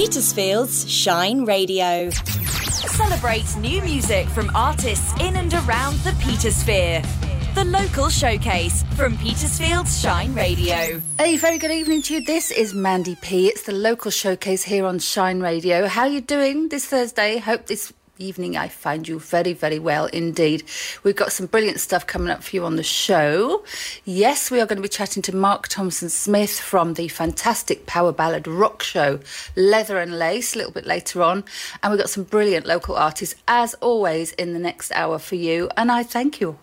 Petersfield's Shine Radio. Celebrate new music from artists in and around the Petersphere. The local showcase from Petersfield's Shine Radio. A very good evening to you. This is Mandy P. It's the local showcase here on Shine Radio. How are you doing this Thursday? Hope this evening I find you very, very well indeed. We've got some brilliant stuff coming up for you on the show. Yes, we are going to be chatting to Mark Thompson Smith from the fantastic power ballad rock show Leather and Lace a little bit later on. And we've got some brilliant local artists as always in the next hour for you. And I thank you.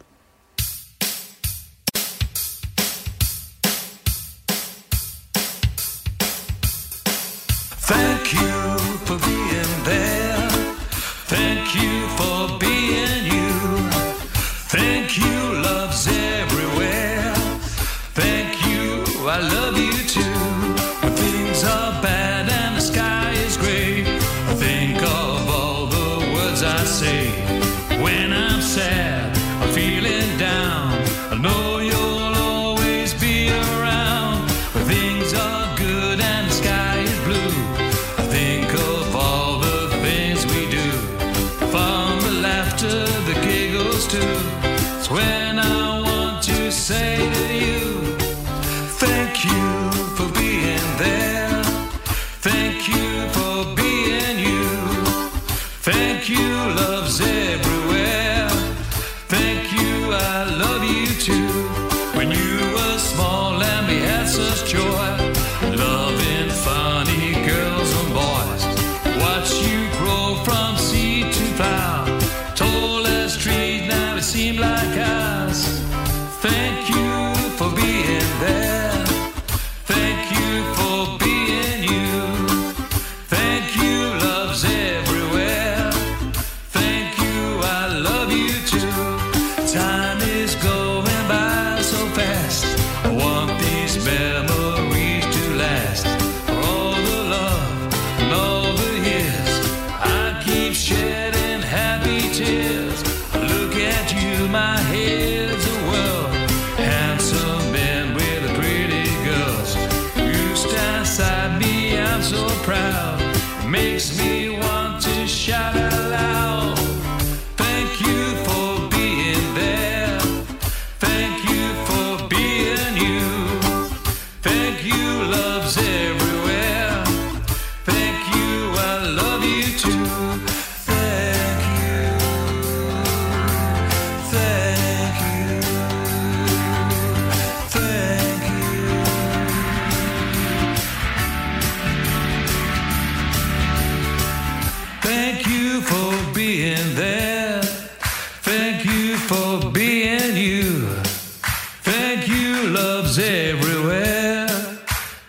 Everywhere.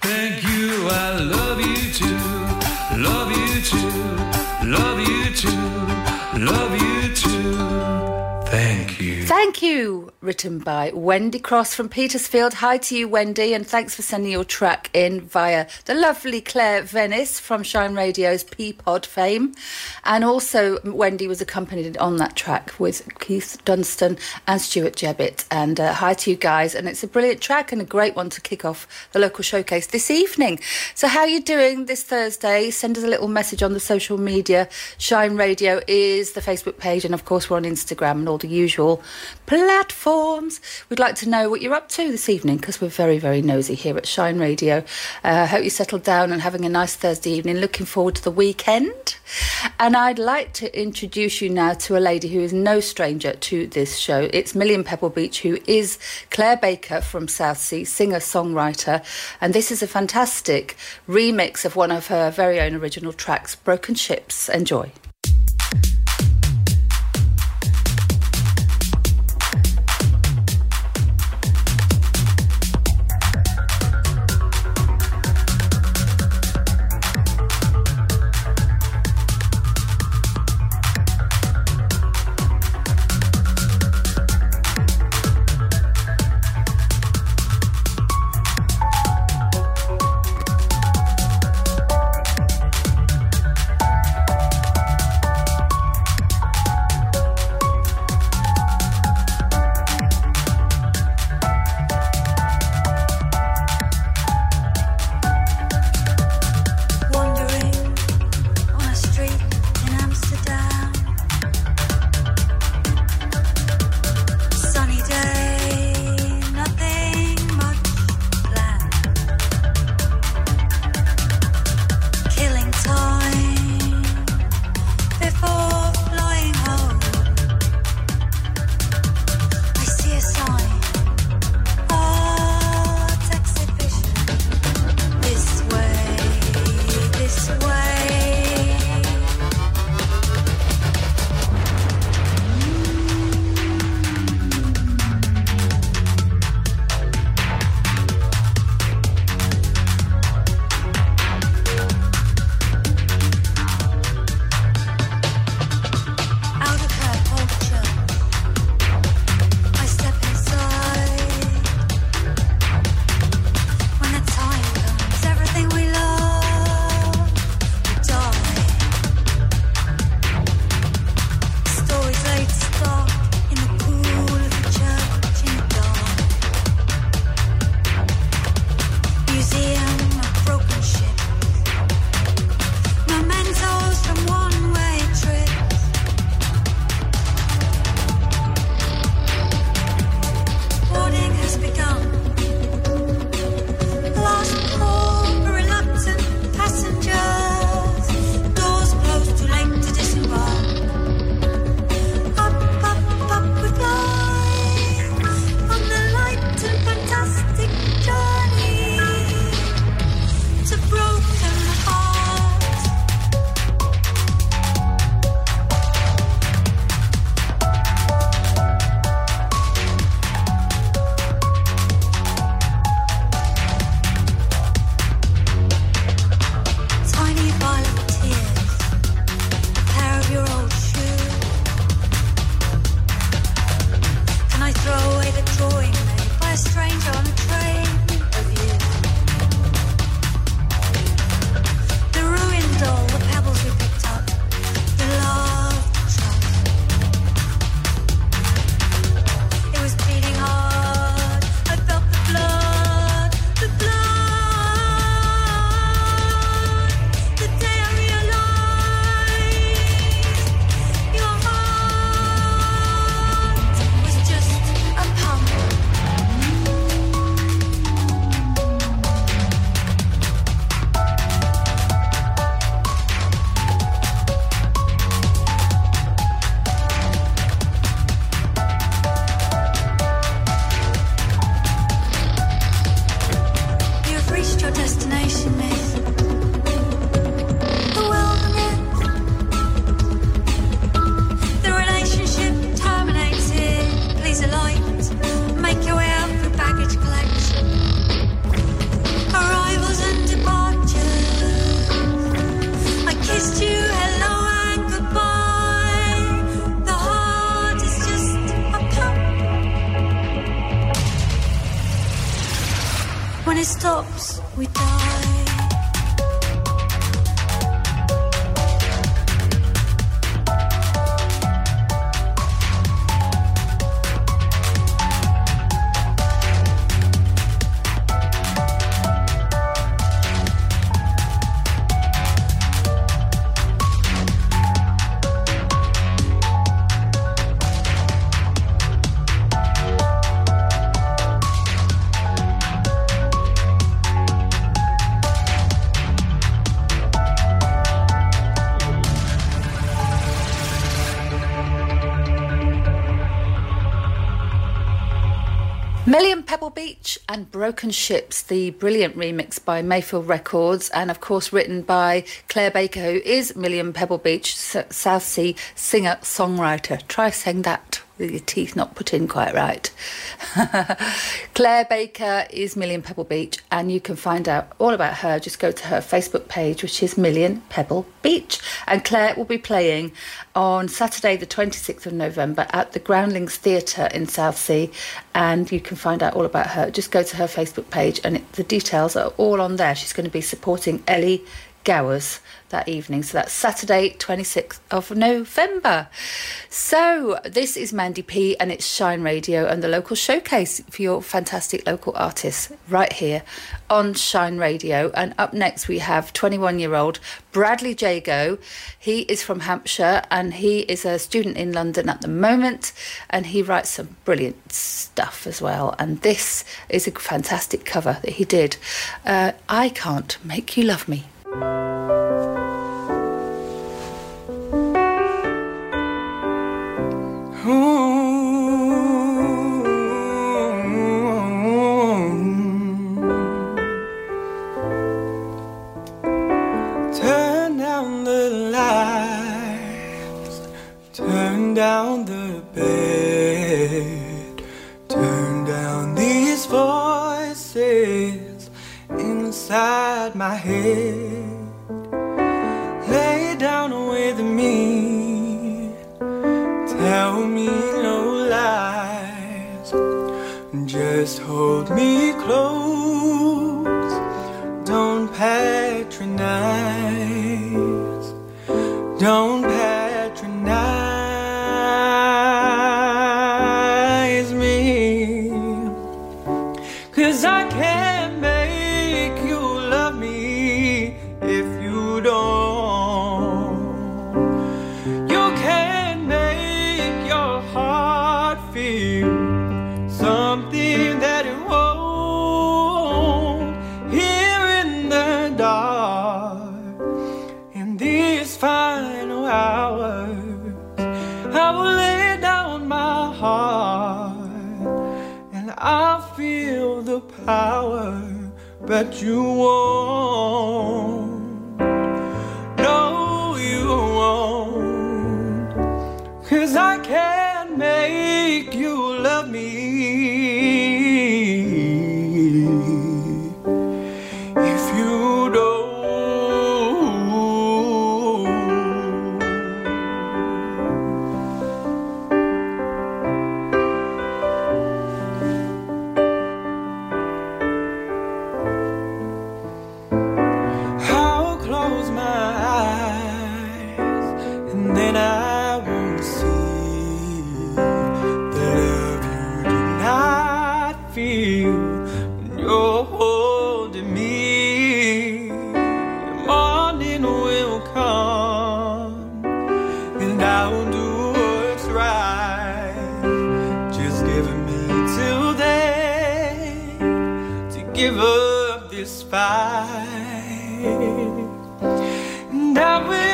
Thank you, I love you too. Love you too. Love you too. Love you too. Thank you. Thank you, written by Wendy Cross from Petersfield. Hi to you, Wendy, and thanks for sending your track in via the lovely Claire Venice from Shine Radio's Peapod fame. And also, Wendy was accompanied on that track with Keith Dunstan and Stuart Jebbett. And uh, hi to you guys, and it's a brilliant track and a great one to kick off the local showcase this evening. So, how are you doing this Thursday? Send us a little message on the social media. Shine Radio is the Facebook page, and of course, we're on Instagram and all the usual platforms. We'd like to know what you're up to this evening because we're very, very nosy here at Shine Radio. I uh, hope you settled down and having a nice Thursday evening. Looking forward to the weekend. And I'd like to introduce you now to a lady who is no stranger to this show. It's Million Pebble Beach, who is Claire Baker from Southsea, singer songwriter. And this is a fantastic remix of one of her very own original tracks, Broken Ships. Enjoy. And Broken Ships, the brilliant remix by Mayfield Records, and of course written by Claire Baker, who is Million Pebble Beach Southsea singer songwriter. Try saying that with your teeth not put in quite right. Claire Baker is Million Pebble Beach, and you can find out all about her. Just go to her Facebook page, which is Million Pebble Beach. And Claire will be playing on Saturday, the 26th of November, at the Groundlings Theatre in Southsea. And you can find out all about her. Just go to her Facebook page, and it, the details are all on there. She's going to be supporting Ellie Gowers that evening. So that's Saturday, 26th of November. So this is Mandy P and it's Shine Radio and the local showcase for your fantastic local artists right here on Shine Radio. And up next we have 21 year old Bradley Jago. He is from Hampshire and he is a student in London at the moment and he writes some brilliant stuff as well. And this is a fantastic cover that he did. Uh, I Can't Make You Love Me. My head. Lay down with me, tell me no lies, just hold me close, don't patronize, don't patronize me. Cause I can't but you won't. I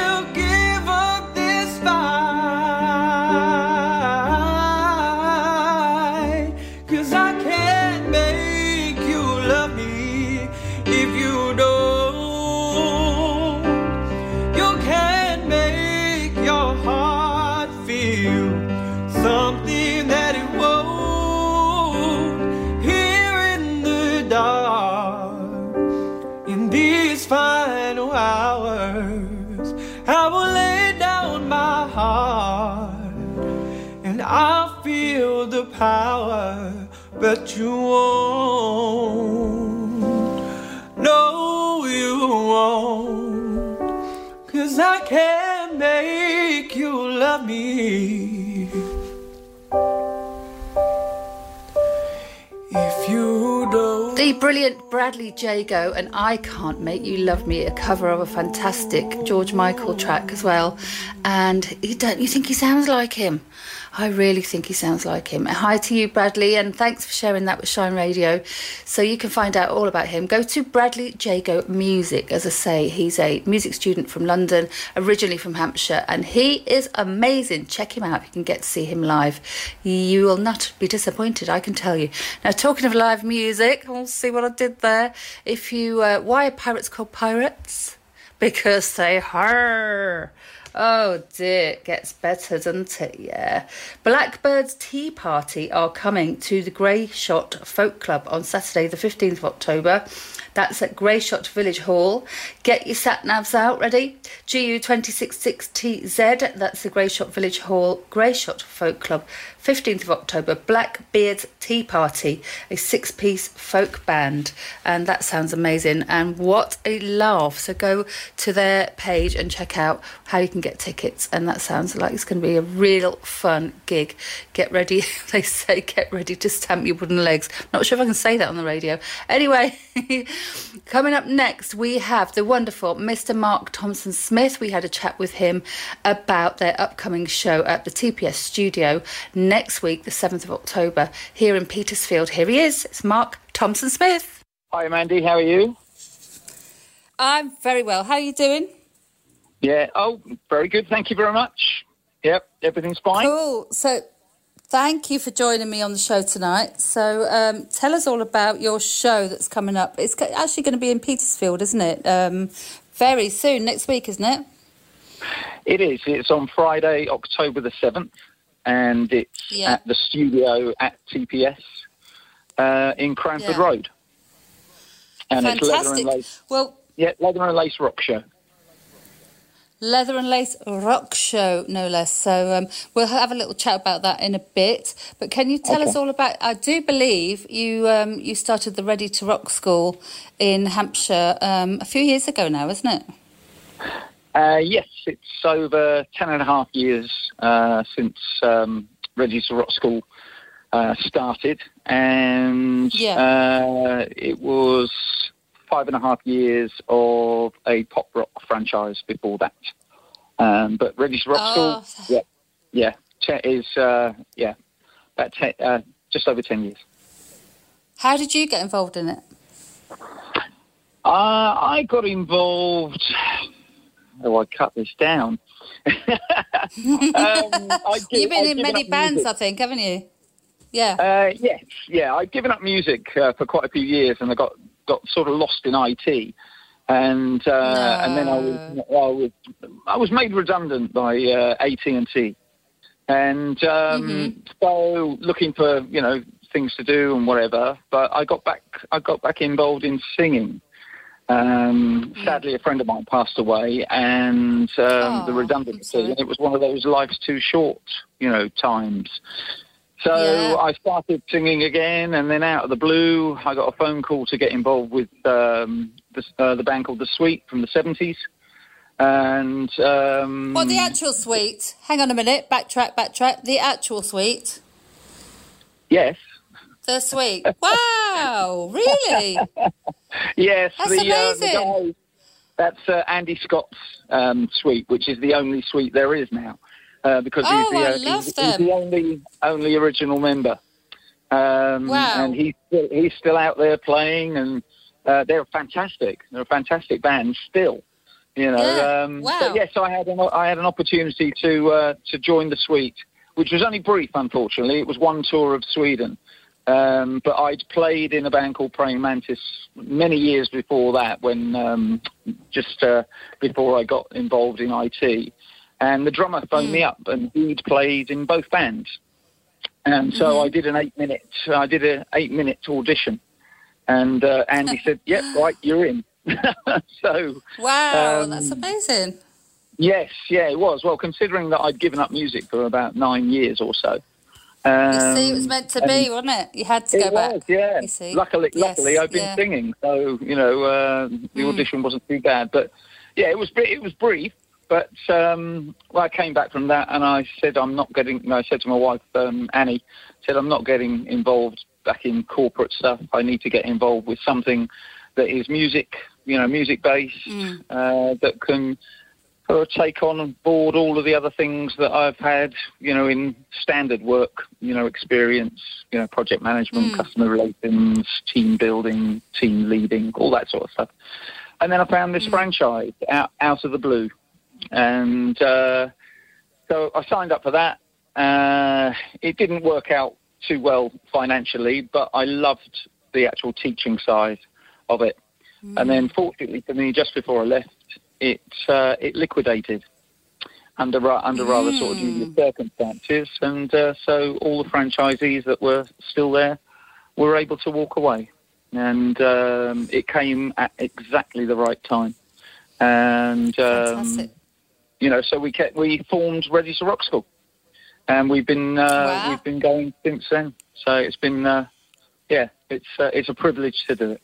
you won't. No, you won't. Cause I can't make you love me. If you don't. The brilliant Bradley Jago and I Can't Make You Love Me, a cover of a fantastic George Michael track as well. And you don't you think he sounds like him? I really think he sounds like him. Hi to you, Bradley, and thanks for sharing that with Shine Radio. So you can find out all about him. Go to Bradley Jago Music. As I say, he's a music student from London, originally from Hampshire, and he is amazing. Check him out you can get to see him live. You will not be disappointed, I can tell you. Now, talking of live music, we'll see what I did there. If you, uh, why are pirates called pirates? Because they are. Oh dear, it gets better, doesn't it? Yeah. Blackbeard's Tea Party are coming to the Grayshott Folk Club on Saturday, the 15th of October. That's at Grayshott Village Hall. Get your sat navs out, ready? GU266TZ, that's the Grayshott Village Hall, Grayshott Folk Club, 15th of October. Blackbeard's Tea Party, a six piece folk band. And that sounds amazing. And what a laugh. So go to their page and check out how you can get tickets. And that sounds like it's going to be a real fun gig. Get ready, they say, get ready to stamp your wooden legs. Not sure if I can say that on the radio. Anyway, coming up next, we have the wonderful Mr. Mark Thompson Smith. We had a chat with him about their upcoming show at the TPS studio next week, the 7th of October, here in Petersfield. Here he is. It's Mark Thompson Smith. Hi, Mandy. How are you? I'm very well. How are you doing? Yeah. Oh, very good. Thank you very much. Yep, everything's fine. Cool. So, thank you for joining me on the show tonight. So, um, tell us all about your show that's coming up. It's actually going to be in Petersfield, isn't it? Um, very soon, next week, isn't it? It is. It's on Friday, October the 7th, and it's Yeah. at the studio at TPS uh, in Cranford Yeah. Road. And it's leather and lace. Well, Yeah, leather and lace rock show. Leather and Lace Rock Show, no less. So um, we'll have a little chat about that in a bit. But can you tell Okay. us all about? I do believe you um, you started the Ready to Rock School in Hampshire um, a few years ago now, isn't it? Uh, yes, it's over 10 and a half years uh, since um, Ready to Rock School uh, started, and Yeah. uh, it was five and a half years of a pop rock franchise before that. Um, but to Rock Oh. School, yeah, yeah, is uh, yeah, about ten, uh, just over 10 years. How did you get involved in it? Uh, I got involved. Oh, I cut this down. um, I gi- You've been I've in many bands, music. I think, haven't you? Yeah. Uh, yes, yeah. I've given up music uh, for quite a few years, and I got got sort of lost in IT, and uh, and then I was, I was I was made redundant by uh, AT and T, and um, so looking for you know things to do and whatever. But I got back I got back involved in singing. Um, sadly, a friend of mine passed away, and um, Oh, the redundancy, and it was one of those life's too short, you know, times. So Yeah. I started singing again, and then out of the blue, I got a phone call to get involved with um, the, uh, the band called The Sweet from the 70s. And um, What the actual Sweet. Hang on a minute. Backtrack, backtrack. The actual Sweet. yes, The Sweet. Wow, really? yes, That's the, uh, amazing. guy, that's uh, Andy Scott's um, Sweet, which is the only Sweet there is now, uh, because Oh, he's, the, uh, he's, he's the only only original member. Um, Wow. And he's still, he's still out there playing, and uh, they're fantastic. They're a fantastic band still. You know, Yeah. um, Wow. so yes, I had an I had an opportunity to uh, to join the Sweet, which was only brief, unfortunately. It was one tour of Sweden, um, but I'd played in a band called Praying Mantis many years before that, when um, just uh, before I got involved in IT. And the drummer phoned me up, and he'd played in both bands. And so I did an eight minute I did an eight minute audition, and uh, Andy said, "Yep, right, you're in." so Wow, Um, that's amazing. yes, yeah, it was. Well, considering that I'd given up music for about nine years or so. Um, You see, it was meant to be, wasn't it? You had to go back. yeah. You see? Luckily, Yes, luckily, I've been yeah. singing, so you know uh, the Mm. audition wasn't too bad. But yeah, it was it was brief. But um, well, I came back from that, and I said I'm not getting. Know, I said to my wife um, Annie, said I'm not getting involved back in corporate stuff. I need to get involved with something that is music, you know, music based, uh, that can take on board all of the other things that I've had, you know, in standard work, you know, experience, you know, project management, customer relations, team building, team leading, all that sort of stuff. And then I found this franchise out, out of the blue. And uh, so I signed up for that. Uh, it didn't work out too well financially, but I loved the actual teaching side of it. And then, fortunately for me, just before I left, it uh, it liquidated under under rather sort of dubious circumstances, and uh, so all the franchisees that were still there were able to walk away, and um, it came at exactly the right time, and um. You know, so we kept we formed Ready to Rock School, and we've been uh, Wow. we've been going since then. So it's been uh, yeah, it's uh, it's a privilege to do it.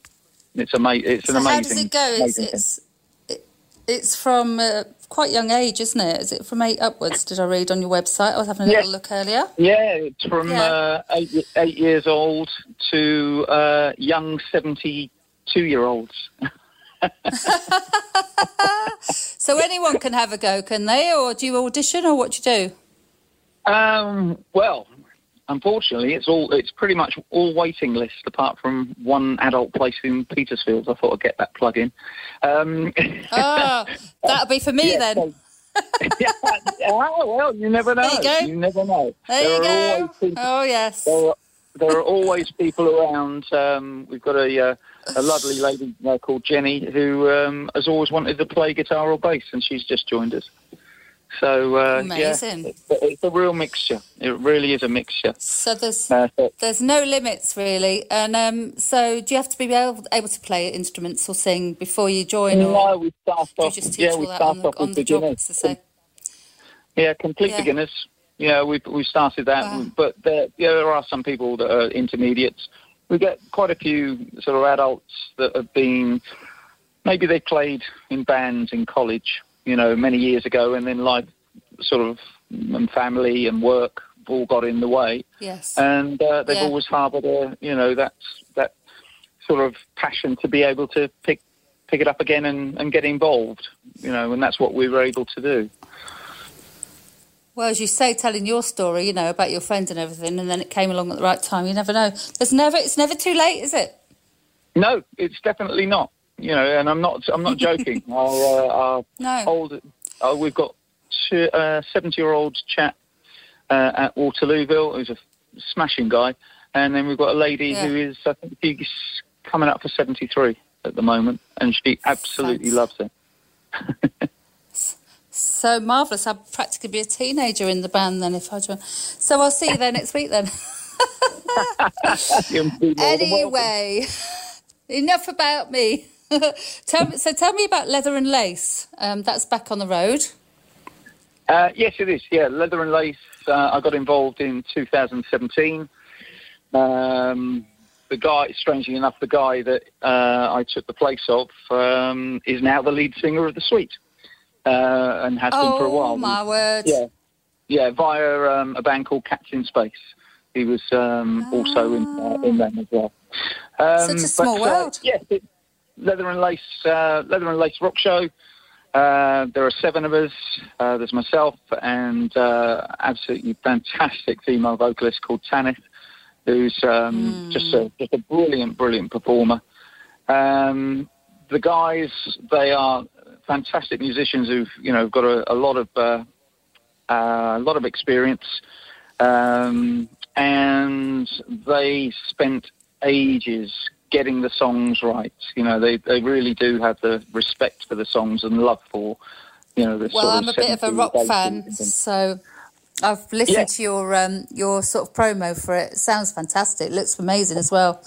It's ama- It's an So amazing. how does it go? It's it's it, it's from uh, quite young age, isn't it? Is it from eight upwards? Did I read on your website? I was having a Yeah. little look earlier. Yeah, it's from Yeah. uh, eight, eight years old to uh, young 72 year olds. So anyone can have a go, can they? Or do you audition, or what do you do? Um, well, unfortunately, it's all it's pretty much all waiting list apart from one adult place in Petersfield. I thought I'd get that plug in. Um, Oh, that'll be for me yeah, then. yeah, oh, well, you never know. There you go. never know. There there you go. people Oh yes. there are, there are always people around. Um, we've got a uh, a lovely lady uh, called Jenny who um, has always wanted to play guitar or bass, and she's just joined us. So uh, Amazing. yeah, it's, it's a real mixture. It really is a mixture. So there's Uh, so- there's no limits really, and um, so do you have to be able, able to play instruments or sing before you join, or no, we start off. just teach Yeah, we that start the, off with the job, beginners. Yeah, complete Yeah. beginners. Yeah, we we started that, Wow. but there, yeah, there are some people that are intermediates. We get quite a few sort of adults that have been maybe they played in bands in college, you know, many years ago, and then life sort of and family and work all got in the way, Yes. and uh, they've Yeah. always harboured a you know that that sort of passion to be able to pick pick it up again and, and get involved, you know, and that's what we were able to do. Well, as you say, telling your story, you know, about your friends and everything, and then it came along at the right time. You never know. There's never, it's never too late, is it? No, it's definitely not. You know, and I'm not. I'm not joking. our, uh, our No. old, uh, we've got a uh, seventy-year-old chap uh, at Waterlooville who's a smashing guy, and then we've got a lady Yeah. who is, I think, she's coming up for seventy-three at the moment, and she absolutely Thanks. loves it. So marvellous. I'd practically be a teenager in the band then if I join. So I'll see you there next week then. You're more than welcome. anyway, enough about me. tell me, so tell me about Leather and Lace. Um, that's back on the road. Uh, yes, it is. Yeah, Leather and Lace. Uh, I got involved in 2017. Um, the guy, strangely enough, the guy that uh, I took the place of um, is now the lead singer of the Sweet, uh, and has been for a Oh while. my word! Yeah, yeah, via um, a band called Cats in Space. He was um, also in uh, in them as well. Um, Such a small but, uh, world. yes, it, Leather and Lace, uh, Leather and Lace Rock Show. Uh, there are seven of us. Uh, there's myself and uh, absolutely fantastic female vocalist called Tanith, who's um, just a just a brilliant, brilliant performer. Um, the guys, they are fantastic musicians who've you know got a, a lot of uh, uh, a lot of experience, um, and they spent ages getting the songs right. You know, they they really do have the respect for the songs and love for you know the Well, I'm a bit of a rock fan, so I've listened Yeah. to your um, your sort of promo for it. It sounds fantastic. It looks amazing as well.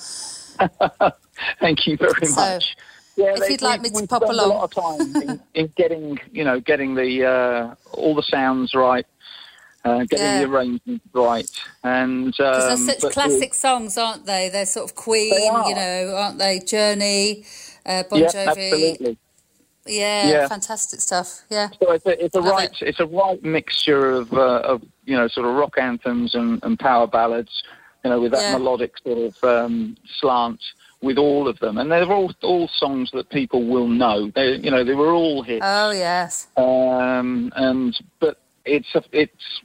Thank you very So, much. Yeah, if you'd like me to pop along. a lot of time in, in getting, you know, getting the uh, all the sounds right, uh, getting Yeah. the arrangement right, and Because um, they're such but the- classic songs, aren't they? They're sort of Queen, you know, aren't they? Journey, uh, Bon yeah, Jovi. absolutely. Yeah, Yeah. fantastic stuff. Yeah. So it's a, it's a Love right it. it's a right mixture of uh, of you know sort of rock anthems and, and power ballads, you know, with that Yeah. melodic sort of um, slant with all of them, and they're all all songs that people will know. They you know they were all hits. Oh yes. um, and but it's a, it's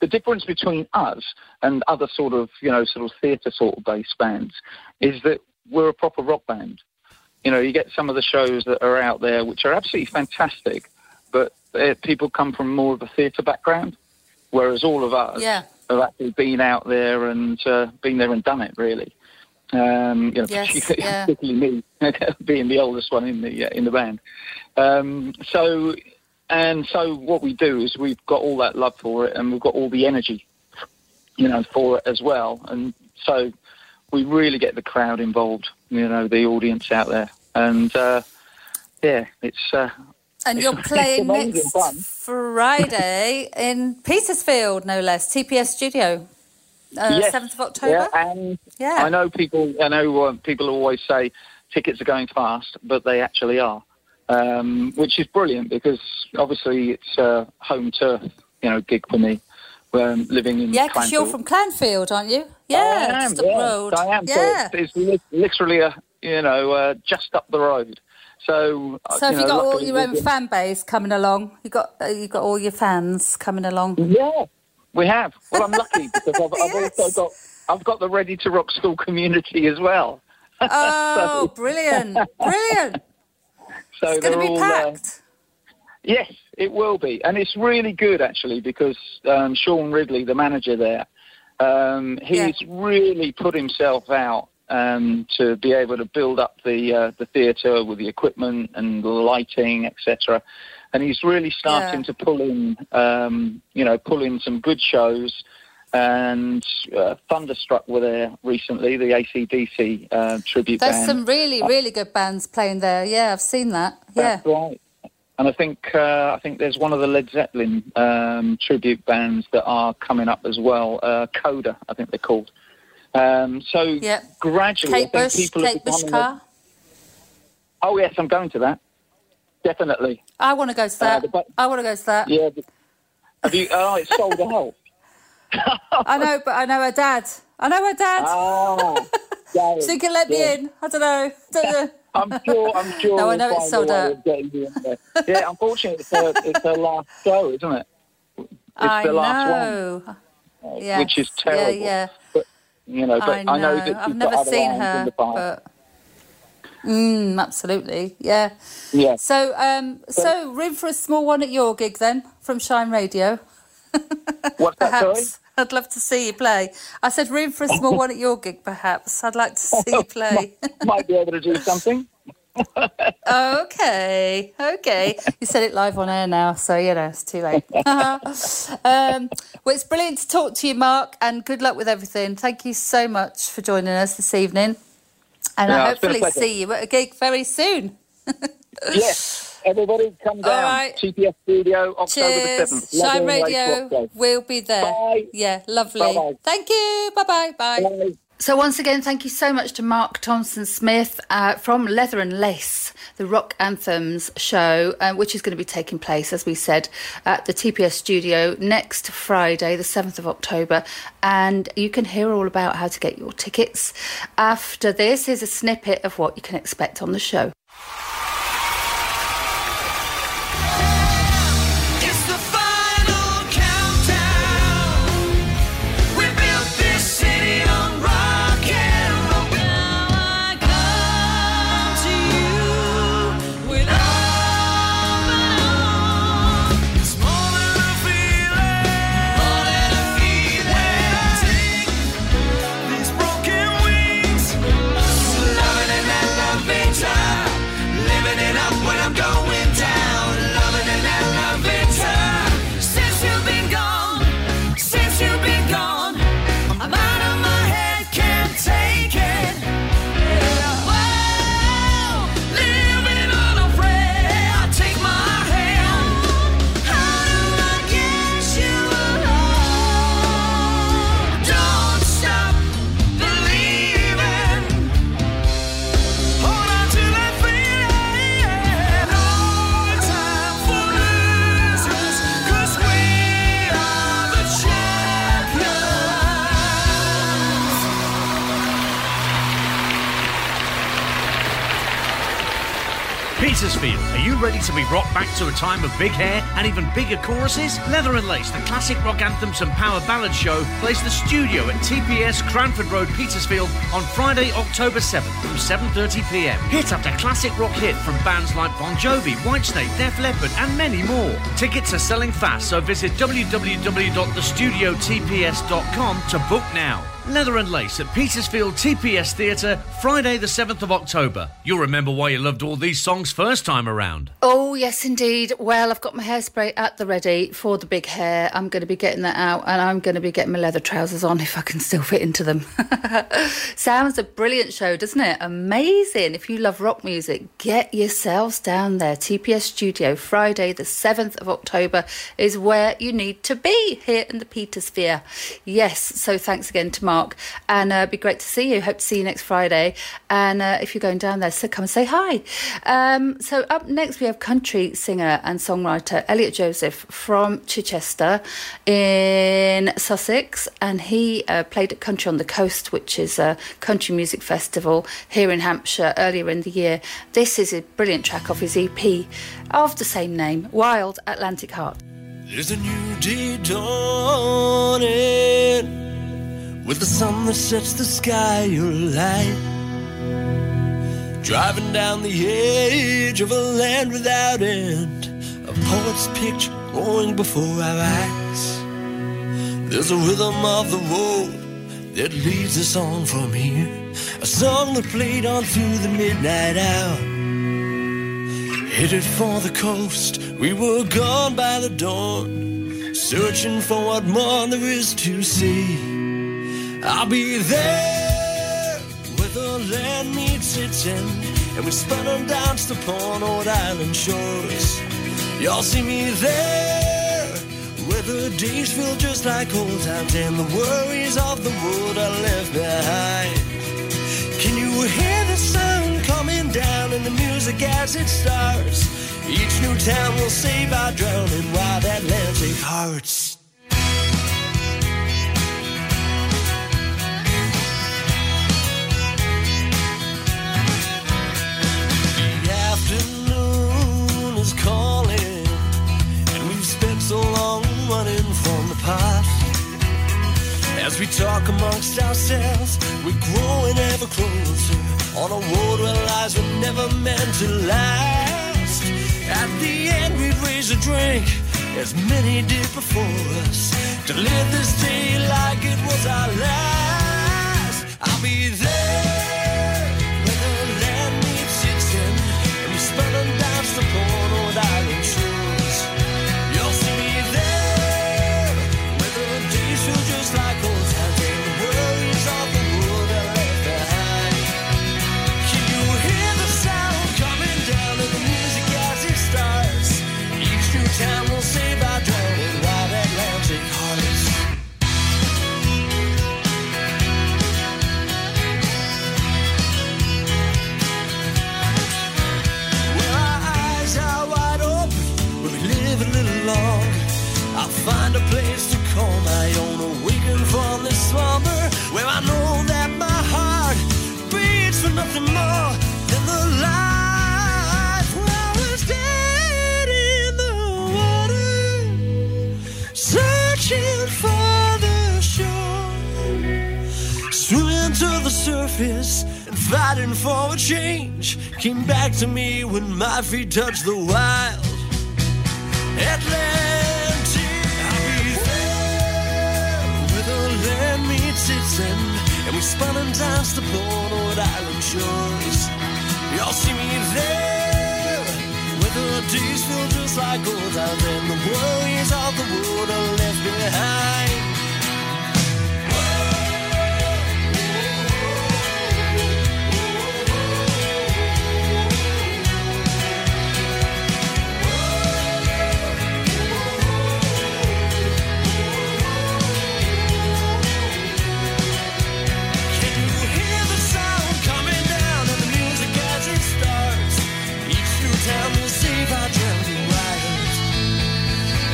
the difference between us and other sort of you know sort of theatre sort of based bands is that we're a proper rock band. You know, you get some of the shows that are out there which are absolutely fantastic, but people come from more of a theatre background, whereas all of us Yeah. have actually been out there and uh, been there and done it really. Um, you know, Yes, particularly, yeah. particularly me being the oldest one in the uh, in the band. Um, so and so what we do is we've got all that love for it and we've got all the energy, you know, for it as well. And so we really get the crowd involved, you know, the audience out there. And uh, yeah, it's uh, And you're playing next fun. Friday in Petersfield, no less. TPS Studio, uh, yes, 7th of October. Yeah, and Yeah. I know people. I know uh, people always say tickets are going fast, but they actually are, um, which is brilliant because obviously it's a home turf, you know, gig for me. Um, living in Yeah, because you're from Clanfield, aren't you? Yeah, I am, just up the road. I am. Yeah. So it's, it's literally a you know uh, just up the road. So uh, So have you got all your own fan base coming along? You got uh, you got all your fans coming along. Yeah, we have. Well, I'm lucky because I've, I've also got I've got the Ready to Rock School community as well. Oh, brilliant, brilliant! So It's going to they're be all, uh, packed. Yes, it will be, and it's really good actually because um, Sean Ridley, the manager there, um, he's really put himself out um, to be able to build up the uh, the theatre with the equipment and the lighting, etc. And he's really starting Yeah. to pull in, um, you know, pull in some good shows. And uh, Thunderstruck were there recently, the ACDC uh, tribute There's band. some really, really good bands playing there. Yeah, I've seen that. Yeah. That's right. And I think uh, I think there's one of the Led Zeppelin um, tribute bands that are coming up as well. Uh, Coda, I think they're called. Um, so Yeah. gradually, I Kate think Bush, people Kate are becoming. Bushcar. Oh yes, I'm going to that. Definitely. I want to go to that. bu- I want to go to that. Yeah. but- Have you? Oh, it's sold out. I know, but I know her dad. I know her dad. Ah, Gary, so you can let me in. I don't know. Don't know. I'm sure. I'm sure. No, I know it's sold out. of getting you in there. Yeah, unfortunately, it's her, it's her last show, isn't it? It's I the last one. know. uh, Yes. which is terrible. Yeah, yeah. But you know, but I know. I know that I've never seen her, but mm, absolutely, yeah. Yeah. So, um, so room for a small one at your gig then from Shine Radio. What's that, sorry? Perhaps I'd love to see you play. I said room for a small one at your gig. Perhaps I'd like to see you play. Might be able to do something. okay, okay. You said it live on air now, so you know it's too late. um, well, it's brilliant to talk to you, Mark, and good luck with everything. Thank you so much for joining us this evening, and Yeah, I it's been a hopefully see you at a gig very soon. yes. Everybody come down. right. TPS Studio, October Cheers, the 7th. Shine Leather and Lace Radio. We'll be there. Bye. Yeah, lovely. Bye-bye. Thank you. Bye-bye. Bye. Bye. So once again, thank you so much to Mark Thompson Smith uh, from Leather and Lace, the Rock Anthems show, uh, which is going to be taking place, as we said, at the TPS studio next Friday, the 7th of October. And you can hear all about how to get your tickets after this. Here's a snippet of what you can expect on the show. Ready to be rocked back to a time of big hair and even bigger choruses? Leather and Lace, the classic rock anthems and power ballad show, plays the studio at TPS Cranford Road, Petersfield on Friday, October 7th from 7.30pm. Hit after classic rock hit from bands like Bon Jovi, Whitesnake, Def Leppard and many more. Tickets are selling fast, so visit www.thestudiotps.com to book now. Leather and Lace at Petersfield TPS Theatre, Friday the 7th of October. You'll remember why you loved all these songs first time around. Oh, yes, indeed. Well, I've got my hairspray at the ready for the big hair. I'm going to be getting that out and I'm going to be getting my leather trousers on if I can still fit into them. Sounds a brilliant show, doesn't it? Amazing. If you love rock music, get yourselves down there. TPS Studio, Friday, the 7th of October, is where you need to be here in the Petersphere. Yes, so thanks again to Mark and uh, it'd be great to see you. Hope to see you next Friday. And uh, if you're going down there, so come and say hi. Um, so up next, we have country singer and songwriter Elliot Joseph from Chichester in Sussex, and he uh, played at Country on the Coast, which is a country music festival here in Hampshire earlier in the year. This is a brilliant track off his EP of the same name, Wild Atlantic Heart. There's a new day dawning with the sun that sets the sky alight. Driving down the edge of a land without end, a poet's picture growing before our eyes. There's a rhythm of the road that leads us on from here, a song that played on through the midnight hour. Headed for the coast, we were gone by the dawn, searching for what more there is to see. I'll be there where the land meets its end, and we spun and danced upon old island shores. Y'all see me there where the days feel just like old times, and the worries of the world are left behind. Can you hear the sun coming down and the music as it starts? Each new town will save our drowning wild Atlantic hearts. As we talk amongst ourselves, we're growing ever closer on a road where lies were never meant to last. At the end, we'd raise a drink, as many did before us, to live this day like it was our last. I'll be there to me when my feet touch the wild Atlantic. I'll be there where the land meets its end, and we spun and danced upon old island shores. Y'all see me there where the days feel just like old times, and the worries of the world are left behind.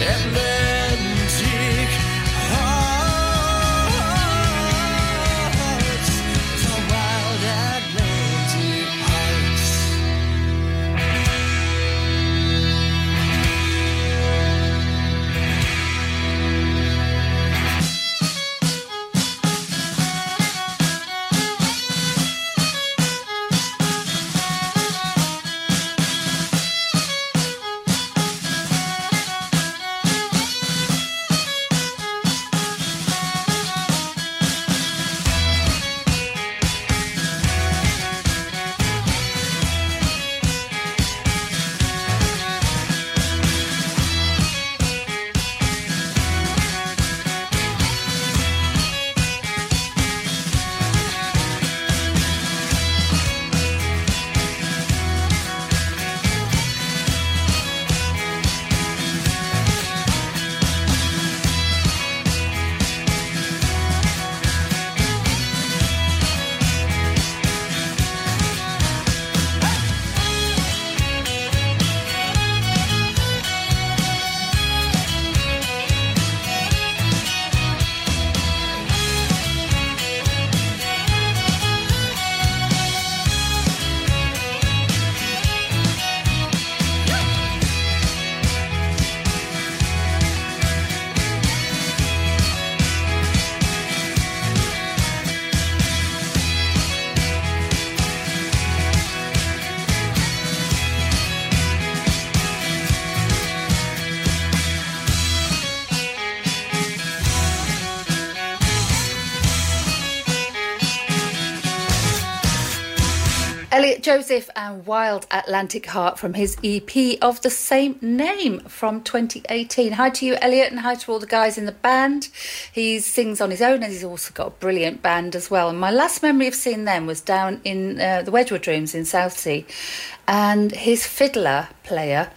Save our Joseph and Wild Atlantic Heart from his EP of the same name from 2018. Hi to you, Elliot, and hi to all the guys in the band. He sings on his own and he's also got a brilliant band as well. And my last memory of seeing them was down in uh, the Wedgewood Rooms in Southsea. And his fiddler player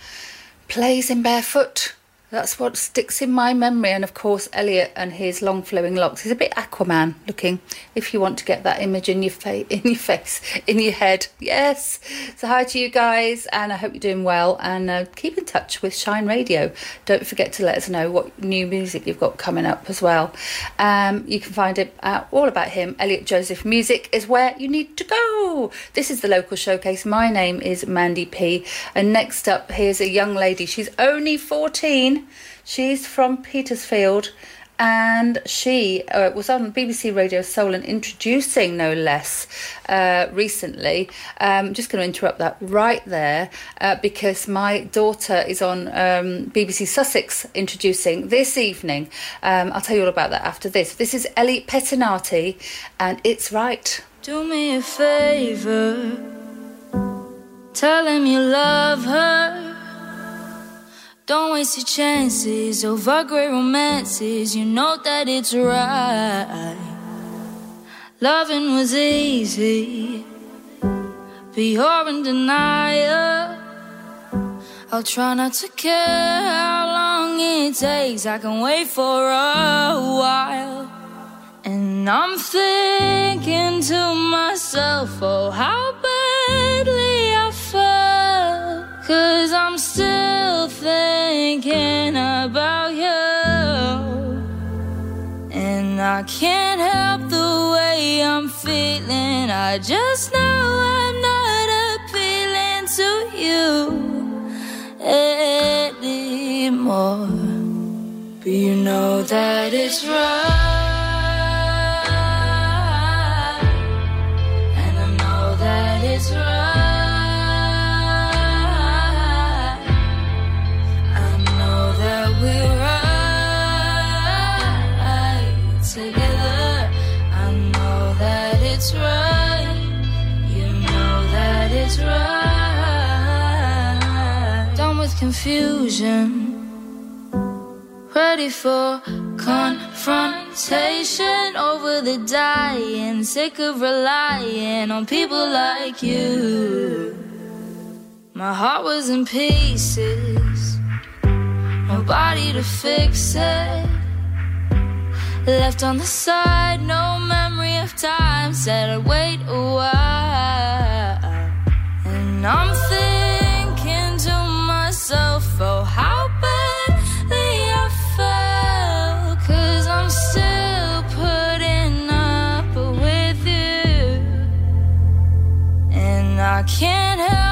plays in barefoot. That's what sticks in my memory. And of course, Elliot and his long flowing locks. He's a bit Aquaman looking. If you want to get that image in your face, in your face, in your head, yes. So hi to you guys, and I hope you're doing well. And uh, keep in touch with Shine Radio. Don't forget to let us know what new music you've got coming up as well. Um, you can find it out all about him. Elliot Joseph Music is where you need to go. This is the local showcase. My name is Mandy P. And next up, here's a young lady. She's only 14. She's from Petersfield and she uh, was on BBC Radio Solent introducing, no less, uh, recently. I'm um, just going to interrupt that right there uh, because my daughter is on um, BBC Sussex introducing this evening. Um, I'll tell you all about that after this. This is Ellie Pettinati, and it's right. Do me a favor, tell him you love her. Don't waste your chances over great romances. You know that it's right. Loving was easy, but you're in denial. I'll try not to care how long it takes. I can wait for a while. And I'm thinking to myself, oh, how badly I felt. Cause I'm still thinking about you. And I can't help the way I'm feeling. I just know I'm not appealing to you anymore. But you know that it's right. Confusion. Ready for confrontation over the dying. Sick of relying on people like you. My heart was in pieces. Nobody to fix it. Left on the side, no memory of time. Said I'd wait a while. And I'm thinking can't help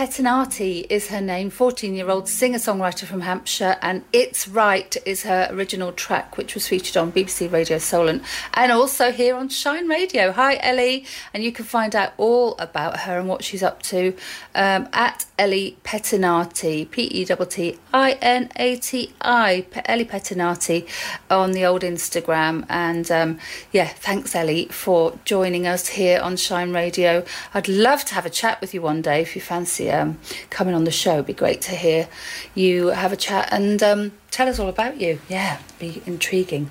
Pettinati is her name, 14 year old singer songwriter from Hampshire, and It's Right is her original track, which was featured on BBC Radio Solent and also here on Shine Radio. Hi, Ellie, and you can find out all about her and what she's up to um, at Ellie Pettinati, P E T T I N A T I, Ellie Pettinati on the old Instagram. And um, yeah, thanks, Ellie, for joining us here on Shine Radio. I'd love to have a chat with you one day if you fancy um, coming on the show. It'd be great to hear you have a chat and um, tell us all about you. Yeah, be intriguing.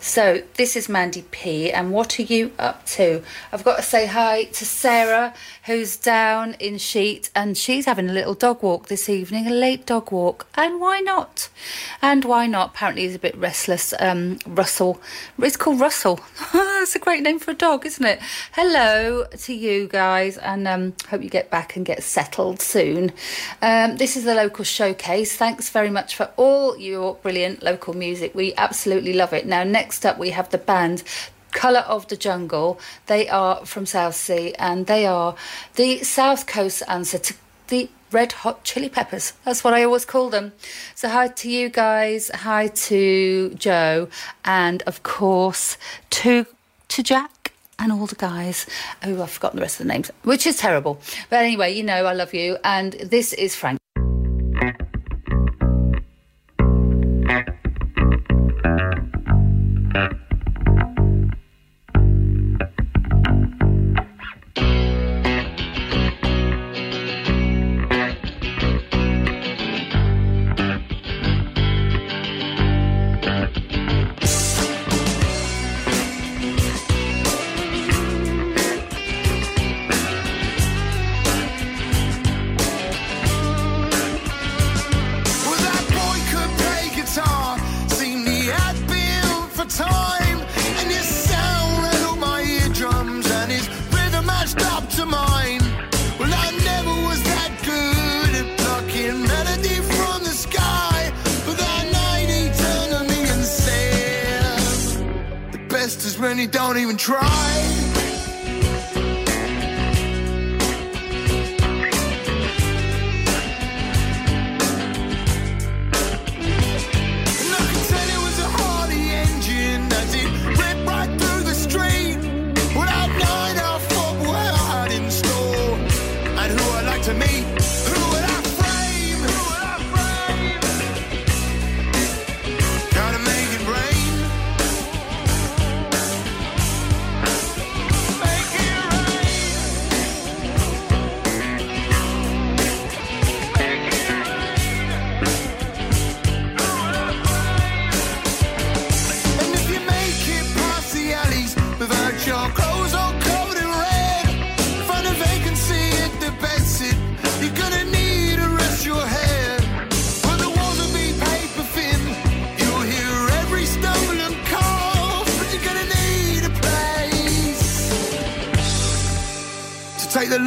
So, this is Mandy P, and what are you up to? I've got to say hi to Sarah, who's down in Sheet, and she's having a little dog walk this evening, a late dog walk. And why not? And why not? Apparently, he's a bit restless. Um, Russell. It's called Russell. That's a great name for a dog, isn't it? Hello to you guys, and um, hope you get back and get settled soon. Um, this is the local showcase. Thanks very much for all your brilliant local music. We absolutely love it. Now, next up, we have the band. Colour of the Jungle. They are from Southsea and they are the South Coast answer to the Red Hot Chili Peppers. That's what I always call them. So, hi to you guys, hi to Joe, and of course to to Jack and all the guys. Oh, I've forgotten the rest of the names, which is terrible. But anyway, you know I love you, and this is Frank.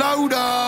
To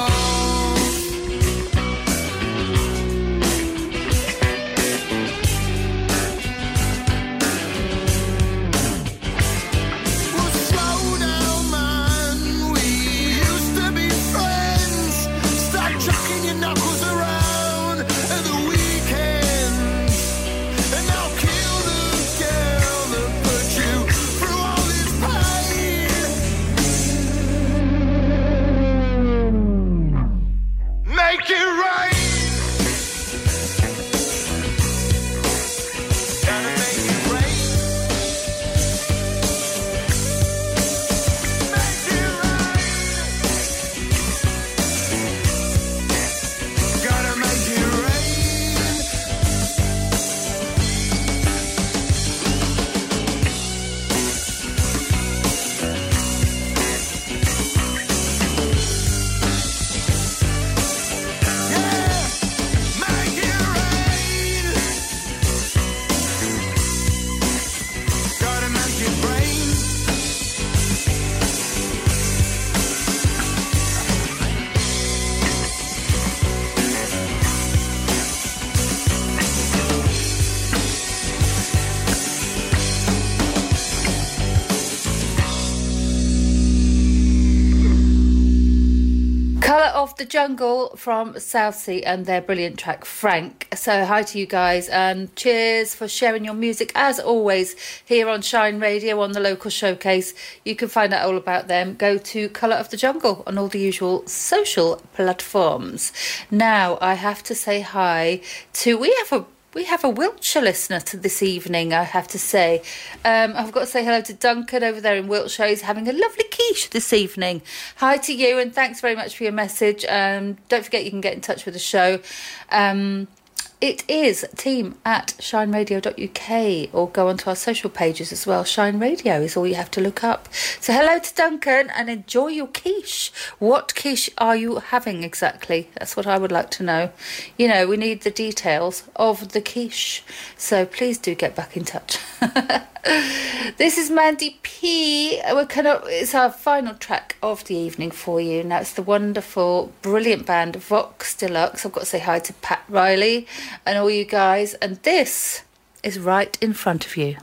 Jungle from Southsea and their brilliant track Frank. So hi to you guys and cheers for sharing your music as always here on Shine Radio on the local showcase. You can find out all about them. Go to Colour of the Jungle on all the usual social platforms. Now I have to say hi to we have a we have a Wiltshire listener to this evening, I have to say. Um, I've got to say hello to Duncan over there in Wiltshire. He's having a lovely quiche this evening. Hi to you, and thanks very much for your message. Um, don't forget you can get in touch with the show. Um, it is team at shineradio.uk or go onto our social pages as well. Shine Radio is all you have to look up. So, hello to Duncan and enjoy your quiche. What quiche are you having exactly? That's what I would like to know. You know, we need the details of the quiche. So, please do get back in touch. this is Mandy P. We're kind of, it's our final track of the evening for you. And that's the wonderful, brilliant band Vox Deluxe. I've got to say hi to Pat Riley and all you guys. And this is right in front of you.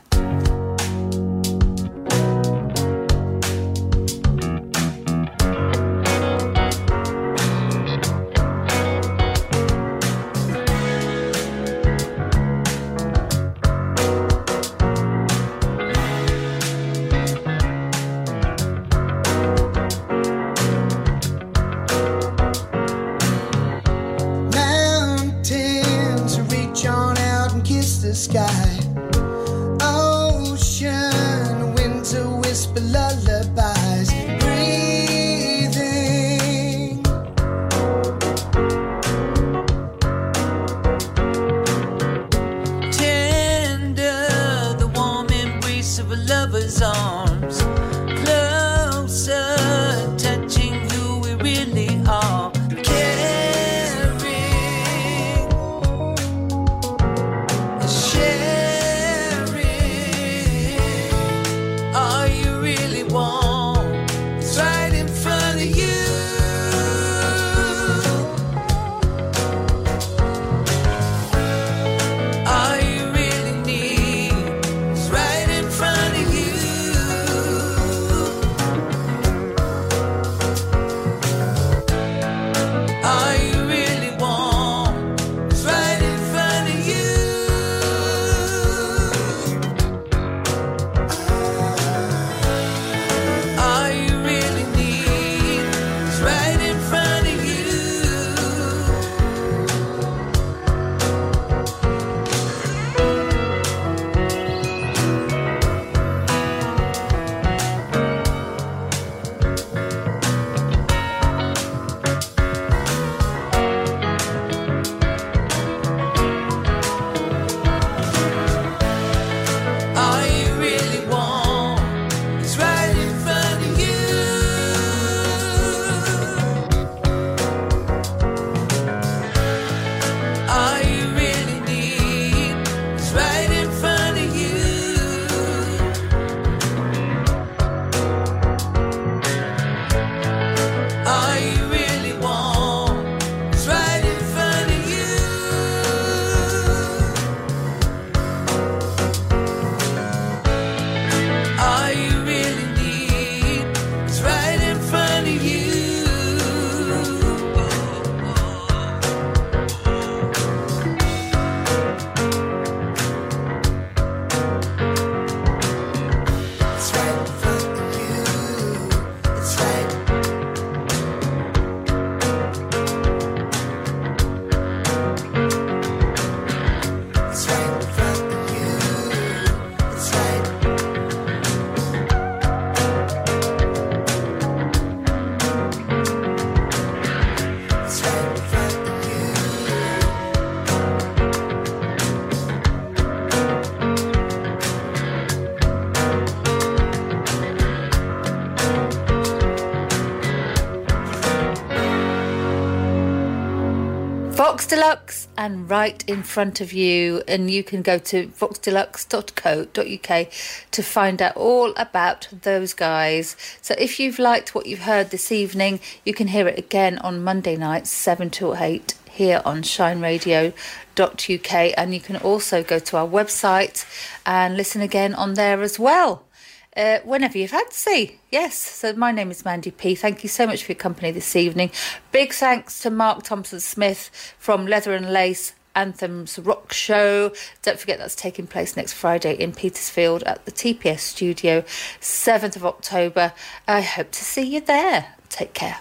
Deluxe and right in front of you. And you can go to voxdeluxe.co.uk to find out all about those guys. So if you've liked what you've heard this evening, you can hear it again on Monday nights, 7 to 8 here on shineradio.uk. And you can also go to our website and listen again on there as well. Uh, whenever you fancy. Yes, so my name is Mandy P. Thank you so much for your company this evening. Big thanks to Mark Thompson Smith from Leather and Lace Anthems Rock Show. Don't forget that's taking place next Friday in Petersfield at the TPS studio, 7th of October. I hope to see you there. Take care.